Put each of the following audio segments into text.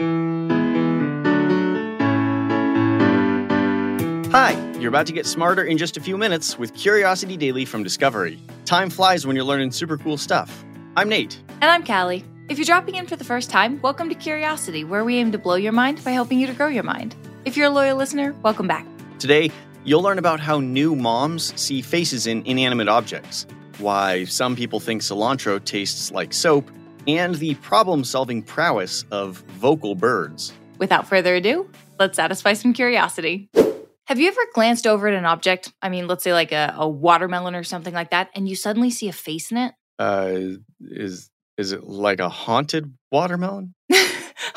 Hi, you're about to get smarter in just a few minutes with Curiosity Daily from Discovery. Time flies when you're learning super cool stuff. I'm Nate. And I'm Calli. If you're dropping in for the first time, welcome to Curiosity, where we aim to blow your mind by helping you to grow your mind. If you're a loyal listener, welcome back. Today, you'll learn about how new moms see faces in inanimate objects, why some people think cilantro tastes like soap, and the problem solving prowess of vocal birds. Without further ado, let's satisfy some curiosity. Have you ever glanced over at an object? I mean, let's say like a, a watermelon or something like that, and you suddenly see a face in it? Uh, is is it like a haunted watermelon?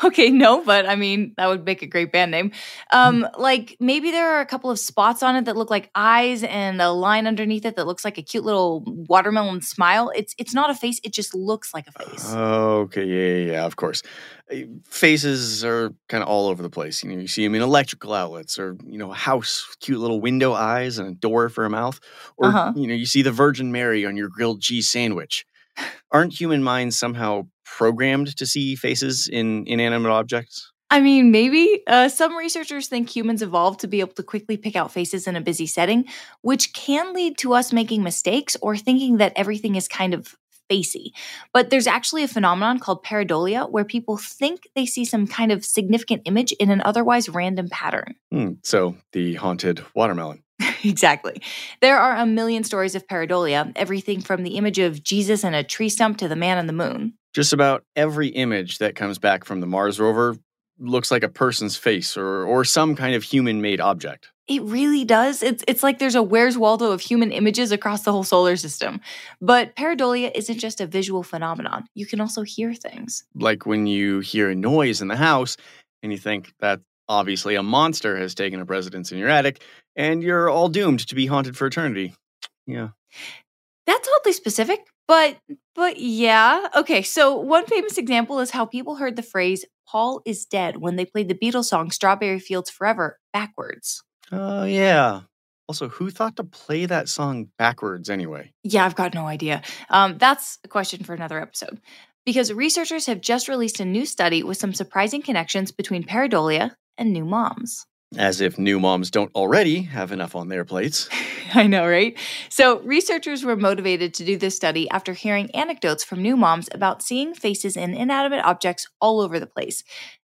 okay, no, but I mean, that would make a great band name. Um, like maybe there are a couple of spots on it that look like eyes and a line underneath it that looks like a cute little watermelon smile. It's it's not a face, it just looks like a face. Okay, yeah, yeah, yeah, of course. Uh, Faces are kind of all over the place. You know, you see them in electrical outlets, or you know, a house with cute little window eyes and a door for a mouth, or Uh-huh. you know, you see the Virgin Mary on your grilled cheese sandwich. Aren't human minds somehow programmed to see faces in inanimate objects? I mean, maybe. Uh, some researchers think humans evolved to be able to quickly pick out faces in a busy setting, which can lead to us making mistakes or thinking that everything is kind of facey. But there's actually a phenomenon called pareidolia where people think they see some kind of significant image in an otherwise random pattern. Hmm, so the haunted watermelon. exactly. There are a million stories of pareidolia, everything from the image of Jesus in a tree stump to the man on the moon. Just about every image that comes back from the Mars rover looks like a person's face or or some kind of human-made object. It really does. It's it's like there's a Where's Waldo of human images across the whole solar system. But pareidolia isn't just a visual phenomenon. You can also hear things. like when you hear a noise in the house and you think that obviously a monster has taken up residence in your attic and you're all doomed to be haunted for eternity. Yeah. That's oddly specific, but but yeah. Okay, so one famous example is how people heard the phrase Paul is dead when they played the Beatles song Strawberry Fields Forever backwards. Oh, yeah. Also, who thought to play that song backwards anyway? Yeah, I've got no idea. Um, that's a question for another episode. Because researchers have just released a new study with some surprising connections between pareidolia and new moms. As if new moms don't already have enough on their plates. I know, right? So, researchers were motivated to do this study after hearing anecdotes from new moms about seeing faces in inanimate objects all over the place.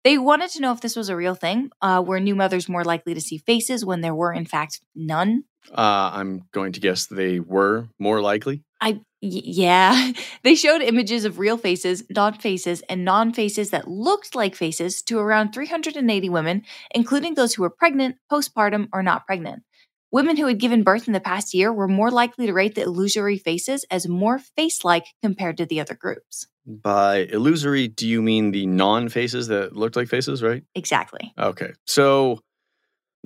They wanted to know if this was a real thing. Uh, were new mothers more likely to see faces when there were, in fact, none? Uh, I'm going to guess they were more likely. I, y- yeah. They showed images of real faces, non faces, and non faces that looked like faces to around 380 women, including those who were pregnant, postpartum, or not pregnant. Women who had given birth in the past year were more likely to rate the illusory faces as more face like compared to the other groups. By illusory, do you mean the non faces that looked like faces, right? Exactly. Okay. So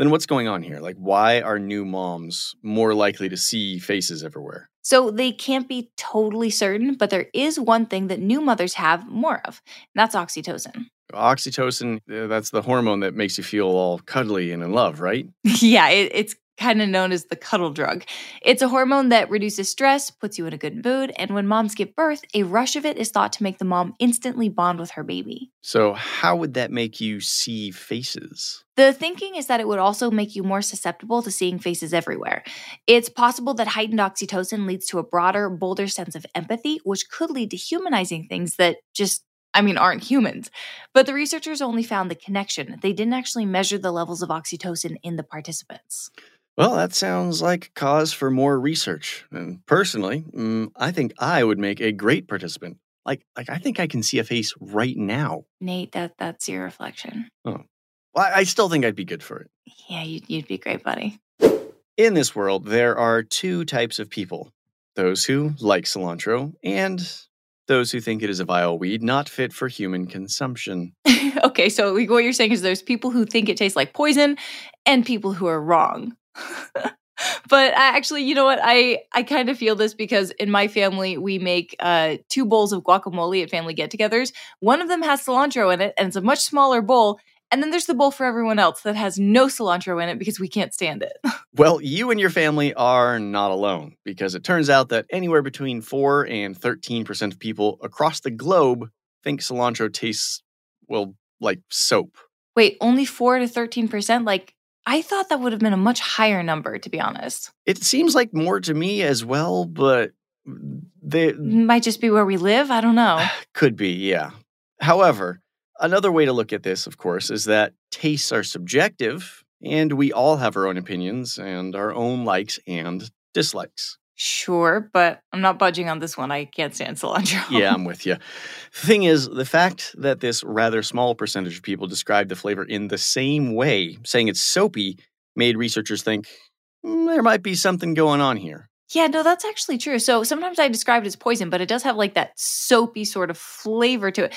then what's going on here? Like, why are new moms more likely to see faces everywhere? So they can't be totally certain, but there is one thing that new mothers have more of, and that's oxytocin. Oxytocin, uh, that's the hormone that makes you feel all cuddly and in love, right? yeah, it, it's kind of known as the cuddle drug. It's a hormone that reduces stress, puts you in a good mood, and when moms give birth, a rush of it is thought to make the mom instantly bond with her baby. So, how would that make you see faces? The thinking is that it would also make you more susceptible to seeing faces everywhere. It's possible that heightened oxytocin leads to a broader, bolder sense of empathy, which could lead to humanizing things that just I mean, aren't humans. But the researchers only found the connection. They didn't actually measure the levels of oxytocin in the participants. Well, that sounds like cause for more research. And personally, mm, I think I would make a great participant. Like, like I think I can see a face right now. Nate, that that's your reflection. Oh, Well, I I still think I'd be good for it. Yeah, you'd, you'd be great, buddy. In this world, there are two types of people those who like cilantro and those who think it is a vile weed not fit for human consumption. okay, so what you're saying is there's people who think it tastes like poison and people who are wrong. But I actually, you know what? I I kind of feel this because in my family we make uh, two bowls of guacamole at family get-togethers. One of them has cilantro in it, and it's a much smaller bowl. And then there's the bowl for everyone else that has no cilantro in it because we can't stand it. Well, you and your family are not alone because it turns out that anywhere between 4 and 13% of people across the globe think cilantro tastes, well, like soap. Wait, only 4 to 13%? Like, I thought that would have been a much higher number, to be honest. It seems like more to me as well, but they Might just be where we live. I don't know. could be, yeah. However, another way to look at this, of course, is that tastes are subjective and we all have our own opinions and our own likes and dislikes. Sure, but I'm not budging on this one. I can't stand cilantro. Yeah, I'm with you. The Thing is, the fact that this rather small percentage of people describe the flavor in the same way, saying it's soapy, made researchers think "Hmm, there might be something going on here. Yeah, no, that's actually true. So sometimes I describe it as poison, but it does have like that soapy sort of flavor to it.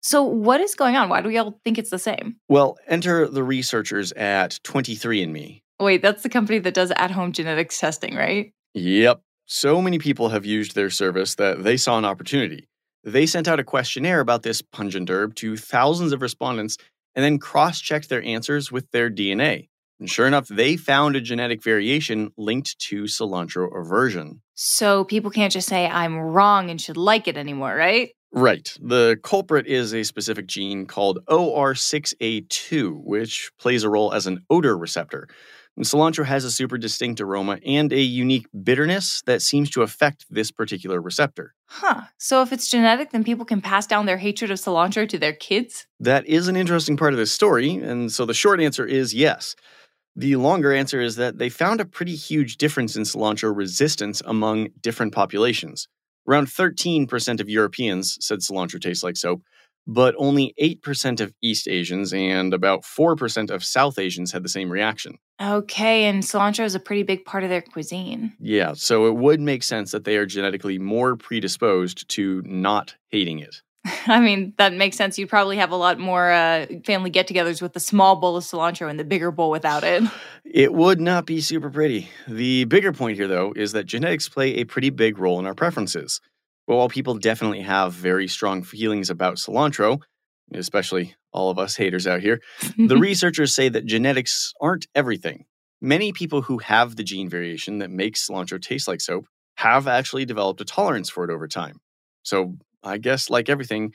So what is going on? Why do we all think it's the same? Well, enter the researchers at 23andMe. Wait, that's the company that does at-home genetics testing, right? Yep. So many people have used their service that they saw an opportunity. They sent out a questionnaire about this pungent herb to thousands of respondents and then cross checked their answers with their DNA. And sure enough, they found a genetic variation linked to cilantro aversion. So people can't just say I'm wrong and should like it anymore, right? Right. The culprit is a specific gene called OR6A2, which plays a role as an odor receptor. And cilantro has a super distinct aroma and a unique bitterness that seems to affect this particular receptor. Huh. So if it's genetic, then people can pass down their hatred of cilantro to their kids? That is an interesting part of this story, and so the short answer is yes. The longer answer is that they found a pretty huge difference in cilantro resistance among different populations. Around 13% of Europeans said cilantro tastes like soap, but only 8% of East Asians and about 4% of South Asians had the same reaction. Okay, and cilantro is a pretty big part of their cuisine. Yeah, so it would make sense that they are genetically more predisposed to not hating it. I mean, that makes sense. You'd probably have a lot more uh, family get togethers with the small bowl of cilantro and the bigger bowl without it. It would not be super pretty. The bigger point here, though, is that genetics play a pretty big role in our preferences. But while people definitely have very strong feelings about cilantro, especially all of us haters out here, the researchers say that genetics aren't everything. Many people who have the gene variation that makes cilantro taste like soap have actually developed a tolerance for it over time. So, I guess, like everything,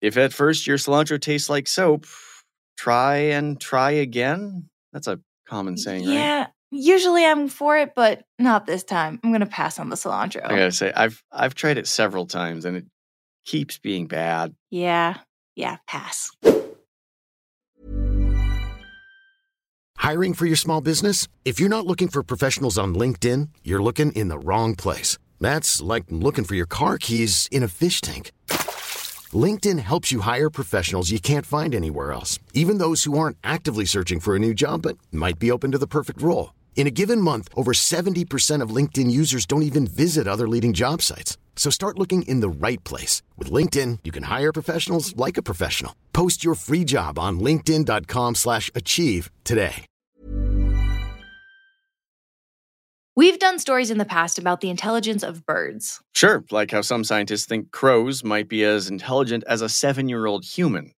if at first your cilantro tastes like soap, try and try again. That's a common saying, right? yeah, usually I'm for it, but not this time. I'm going to pass on the cilantro. I gotta say, I've I've tried it several times and it keeps being bad. Yeah, yeah, pass. Hiring for your small business? If you're not looking for professionals on LinkedIn, you're looking in the wrong place. That's like looking for your car keys in a fish tank. LinkedIn helps you hire professionals you can't find anywhere else, even those who aren't actively searching for a new job but might be open to the perfect role. In a given month, over 70% of LinkedIn users don't even visit other leading job sites. So start looking in the right place. With LinkedIn, you can hire professionals like a professional. Post your free job on linkedin.com slash achieve today. We've done stories in the past about the intelligence of birds. Sure, like how some scientists think crows might be as intelligent as a seven year old human.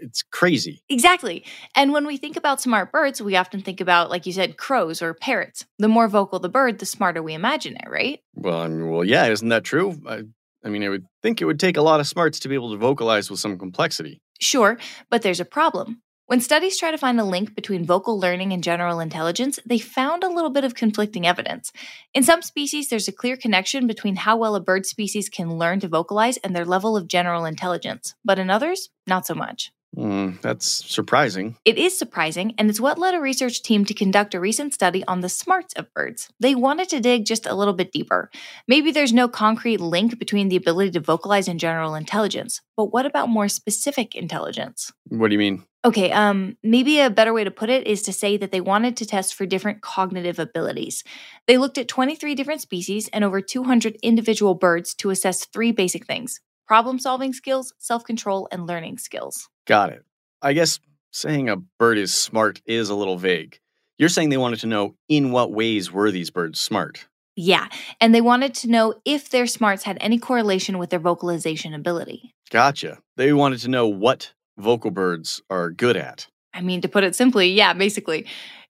It's crazy. Exactly. And when we think about smart birds, we often think about, like you said, crows or parrots. The more vocal the bird, the smarter we imagine it, right? Well, I mean, well, yeah, isn't that true? I, I mean, I would think it would take a lot of smarts to be able to vocalize with some complexity. Sure, but there's a problem. When studies try to find a link between vocal learning and general intelligence, they found a little bit of conflicting evidence. In some species, there's a clear connection between how well a bird species can learn to vocalize and their level of general intelligence, but in others, not so much. Mm, that's surprising. It is surprising, and it's what led a research team to conduct a recent study on the smarts of birds. They wanted to dig just a little bit deeper. Maybe there's no concrete link between the ability to vocalize and general intelligence, but what about more specific intelligence? What do you mean? Okay, um, maybe a better way to put it is to say that they wanted to test for different cognitive abilities. They looked at 23 different species and over 200 individual birds to assess three basic things problem solving skills, self control, and learning skills. Got it. I guess saying a bird is smart is a little vague. You're saying they wanted to know in what ways were these birds smart? Yeah, and they wanted to know if their smarts had any correlation with their vocalization ability. Gotcha. They wanted to know what vocal birds are good at. I mean, to put it simply, yeah, basically.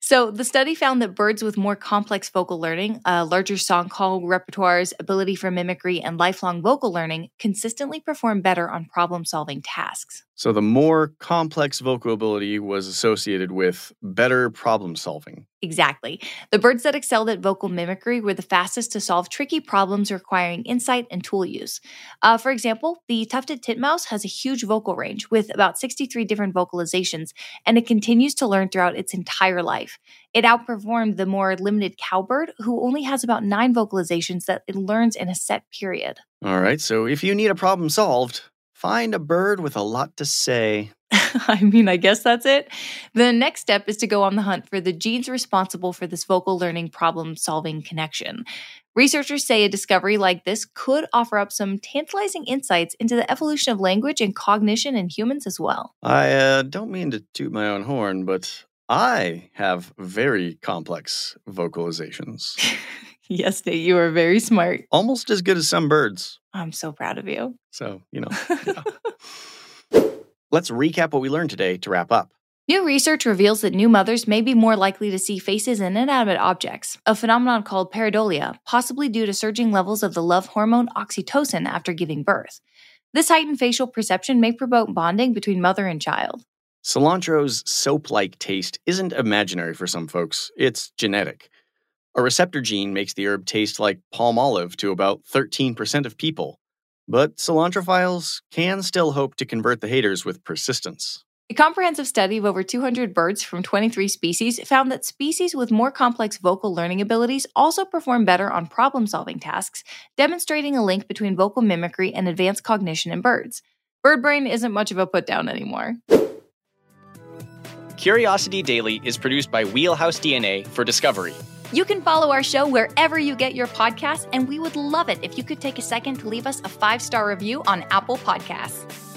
So the study found that birds with more complex vocal learning, uh, larger song call repertoires, ability for mimicry, and lifelong vocal learning consistently perform better on problem solving tasks. So the more complex vocal ability was associated with better problem solving. Exactly. The birds that excelled at vocal mimicry were the fastest to solve tricky problems requiring insight and tool use. Uh, for example, the tufted titmouse has a huge vocal range with about 63 different vocalizations, and it continues to learn throughout its entire life. It outperformed the more limited cowbird, who only has about nine vocalizations that it learns in a set period. All right, so if you need a problem solved, find a bird with a lot to say. I mean, I guess that's it. The next step is to go on the hunt for the genes responsible for this vocal learning problem solving connection. Researchers say a discovery like this could offer up some tantalizing insights into the evolution of language and cognition in humans as well. I uh, don't mean to toot my own horn, but I have very complex vocalizations. yes, Nate, you are very smart. Almost as good as some birds. I'm so proud of you. So, you know. Yeah. Let's recap what we learned today to wrap up. New research reveals that new mothers may be more likely to see faces in inanimate objects, a phenomenon called pareidolia, possibly due to surging levels of the love hormone oxytocin after giving birth. This heightened facial perception may promote bonding between mother and child. Cilantro's soap like taste isn't imaginary for some folks, it's genetic. A receptor gene makes the herb taste like Palmolive to about 13% of people. But cilantrophiles can still hope to convert the haters with persistence. A comprehensive study of over 200 birds from 23 species found that species with more complex vocal learning abilities also perform better on problem solving tasks, demonstrating a link between vocal mimicry and advanced cognition in birds. Bird brain isn't much of a put down anymore. Curiosity Daily is produced by Wheelhouse DNA for Discovery. You can follow our show wherever you get your podcasts, and we would love it if you could take a second to leave us a five star review on Apple Podcasts.